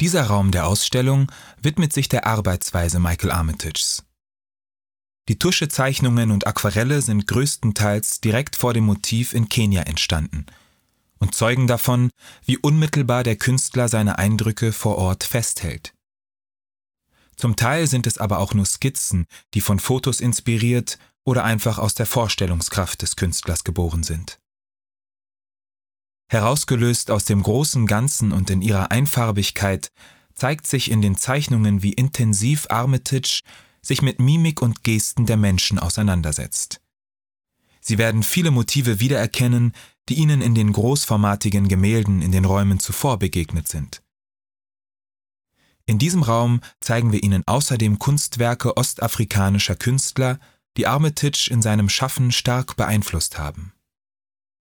Dieser Raum der Ausstellung widmet sich der Arbeitsweise Michael Armitages. Die Tuschezeichnungen und Aquarelle sind größtenteils direkt vor dem Motiv in Kenia entstanden und zeugen davon, wie unmittelbar der Künstler seine Eindrücke vor Ort festhält. Zum Teil sind es aber auch nur Skizzen, die von Fotos inspiriert oder einfach aus der Vorstellungskraft des Künstlers geboren sind. Herausgelöst aus dem großen Ganzen und in ihrer Einfarbigkeit zeigt sich in den Zeichnungen, wie intensiv Armitage sich mit Mimik und Gesten der Menschen auseinandersetzt. Sie werden viele Motive wiedererkennen, die ihnen in den großformatigen Gemälden in den Räumen zuvor begegnet sind. In diesem Raum zeigen wir Ihnen außerdem Kunstwerke ostafrikanischer Künstler, die Armitage in seinem Schaffen stark beeinflusst haben